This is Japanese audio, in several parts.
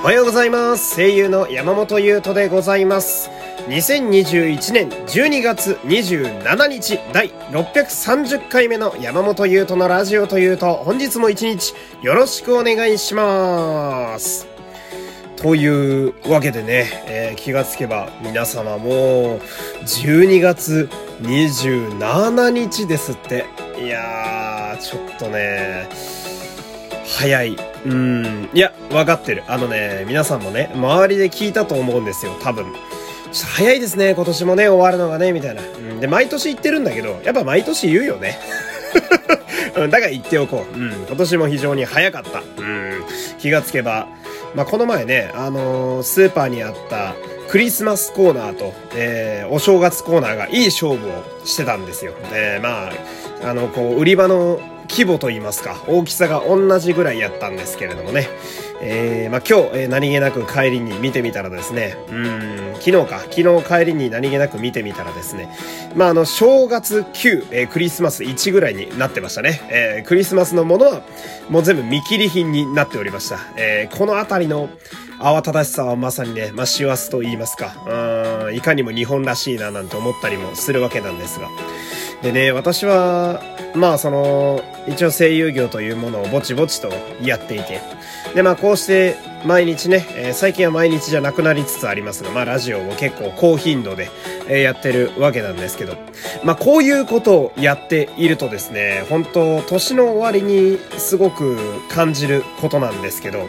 おはようございます。声優の山本優斗でございます。2021年12月27日第630回目の山本優斗のラジオというと本日も一日よろしくお願いします。というわけでね、えー気がつけば皆様もう12月27日ですって。いやー、ちょっとね、早い。うん。いや、わかってる。あのね、皆さんもね、周りで聞いたと思うんですよ、多分。早いですね、今年もね、終わるのがね、みたいな。うん。で、毎年言ってるんだけど、やっぱ毎年言うよね。だから言っておこう。うん。今年も非常に早かった。うん。気がつけば、まあ、この前ね、あのースーパーにあったクリスマスコーナーと、えーお正月コーナーがいい勝負をしてたんですよ。で、まあ、あの、こう、売り場の規模といいますか、大きさが同じぐらいやったんですけれどもね。えーまあ、今日、えー何気なく帰りに見てみたらですね、うん、昨日か、昨日帰りに何気なく見てみたらですね、まあ、あの、正月9、えークリスマス1ぐらいになってましたね。えークリスマスのものは、もう全部見切り品になっておりました。えーこのあたりの慌ただしさはまさにね、まあ、師走と言いますか、うん、いかにも日本らしいななんて思ったりもするわけなんですが。でね、私は、まあその、一応声優業というものをぼちぼちとやっていて、でまあこうして毎日ね、えー最近は毎日じゃなくなりつつありますが、まあラジオを結構高頻度で、やってるわけなんですけど、まあこういうことをやっているとですね、本当年の終わりにすごく感じることなんですけど、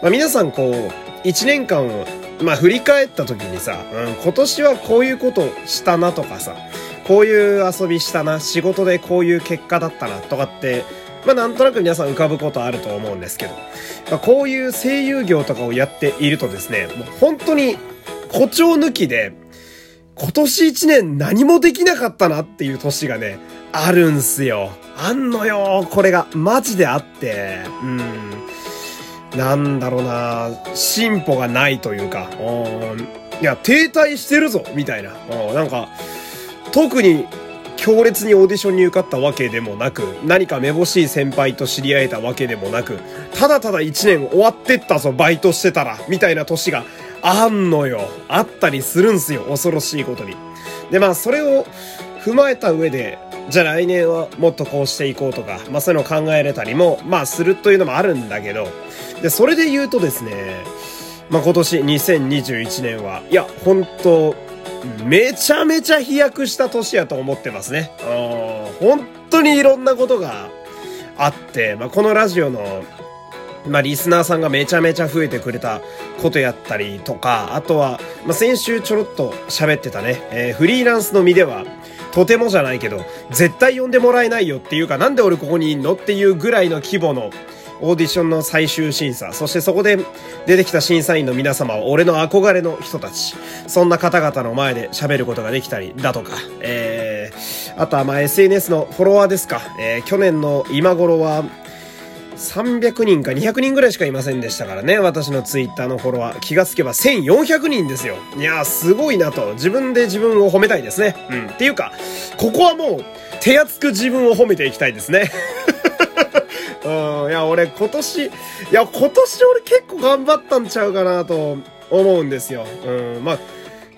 まあ皆さんこう、一年間を、まあ振り返った時にさ、うん、今年はこういうことしたなとかさ、こういう遊びしたな、仕事でこういう結果だったなとかって、まあなんとなく皆さん浮かぶことあると思うんですけど、まあ、こういう声優業とかをやっているとですね、もう本当に誇張抜きで、今年一年何もできなかったなっていう年がね、あるんすよ。あんのよ、これが。マジであって。うん。なんだろうな進歩がないというか、うんいや、停滞してるぞ、みたいな。うんなんか、特に強烈にオーディションに受かったわけでもなく、何かめぼしい先輩と知り合えたわけでもなく、ただただ一年終わってったぞ、バイトしてたら、みたいな年があんのよ。あったりするんすよ、恐ろしいことに。で、まあ、それを踏まえた上で、じゃあ来年はもっとこうしていこうとか、まあそういうのを考えれたりも、まあするというのもあるんだけど、で、それで言うとですね、まあ今年2021年は、いや、本当めちゃめちゃ飛躍した年やと思ってますね。本当にいろんなことがあって、まあこのラジオのまあ、リスナーさんがめちゃめちゃ増えてくれたことやったりとか、あとは、まあ、先週ちょろっと喋ってたね、えーフリーランスの身では、とてもじゃないけど、絶対呼んでもらえないよっていうか、なんで俺ここにいんのっていうぐらいの規模のオーディションの最終審査、そしてそこで出てきた審査員の皆様は俺の憧れの人たち、そんな方々の前で喋ることができたりだとか、えー、あとはまあ SNS のフォロワーですか、えー去年の今頃は、300人か200人ぐらいしかいませんでしたからね。私のツイッターのフォロワー。気がつけば1400人ですよ。いやー、すごいなと。自分で自分を褒めたいですね。うん。っていうか、ここはもう、手厚く自分を褒めていきたいですね。うん。いや、俺今年、いや、今年俺結構頑張ったんちゃうかなと思うんですよ。うん。まあ、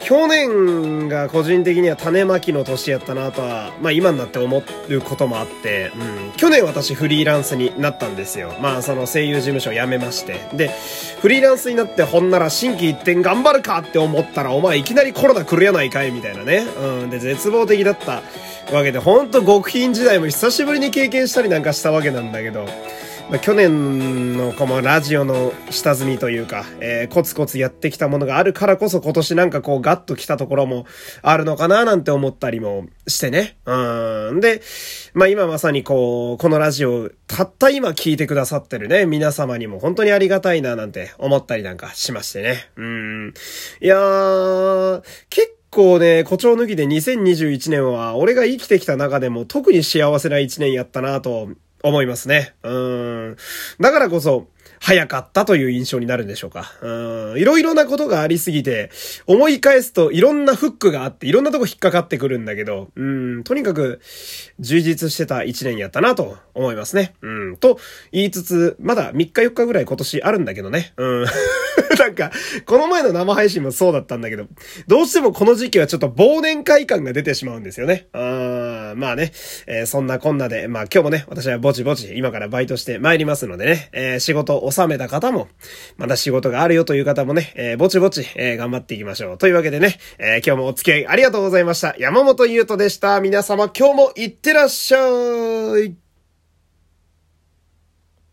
去年が個人的には種まきの年やったなとは、まあ今になって思うこともあって、うん、去年私フリーランスになったんですよ。まあその声優事務所辞めまして。で、フリーランスになってほんなら新規一点頑張るかって思ったら、お前いきなりコロナ来るやないかいみたいなね。うん。で、絶望的だったわけで、ほんと極貧時代も久しぶりに経験したりなんかしたわけなんだけど、去年のこのラジオの下積みというか、えーコツコツやってきたものがあるからこそ今年なんかこうガッと来たところもあるのかななんて思ったりもしてね。うん。で、まあ今まさにこう、このラジオたった今聞いてくださってるね、皆様にも本当にありがたいななんて思ったりなんかしましてね。うん。いやー、結構ね、誇張抜きで2021年は俺が生きてきた中でも特に幸せな1年やったなと思いますね。うん。だからこそ、早かったという印象になるんでしょうか。うん。いろいろなことがありすぎて、思い返すといろんなフックがあって、いろんなとこ引っかかってくるんだけど、うん。とにかく、充実してた一年やったなと思いますね。うん。と言いつつ、まだ3日4日ぐらい今年あるんだけどね。うん。なんか、この前の生配信もそうだったんだけど、どうしてもこの時期はちょっと忘年会感が出てしまうんですよね。うんまあね、えー、そんなこんなで、まあ今日もね、私はぼちぼち今からバイトして参りますのでね、えー、仕事を収めた方も、まだ仕事があるよという方もね、えー、ぼちぼち、え、頑張っていきましょう。というわけでね、え、今日もお付き合いありがとうございました。山本優斗でした。皆様今日もいってらっしゃい。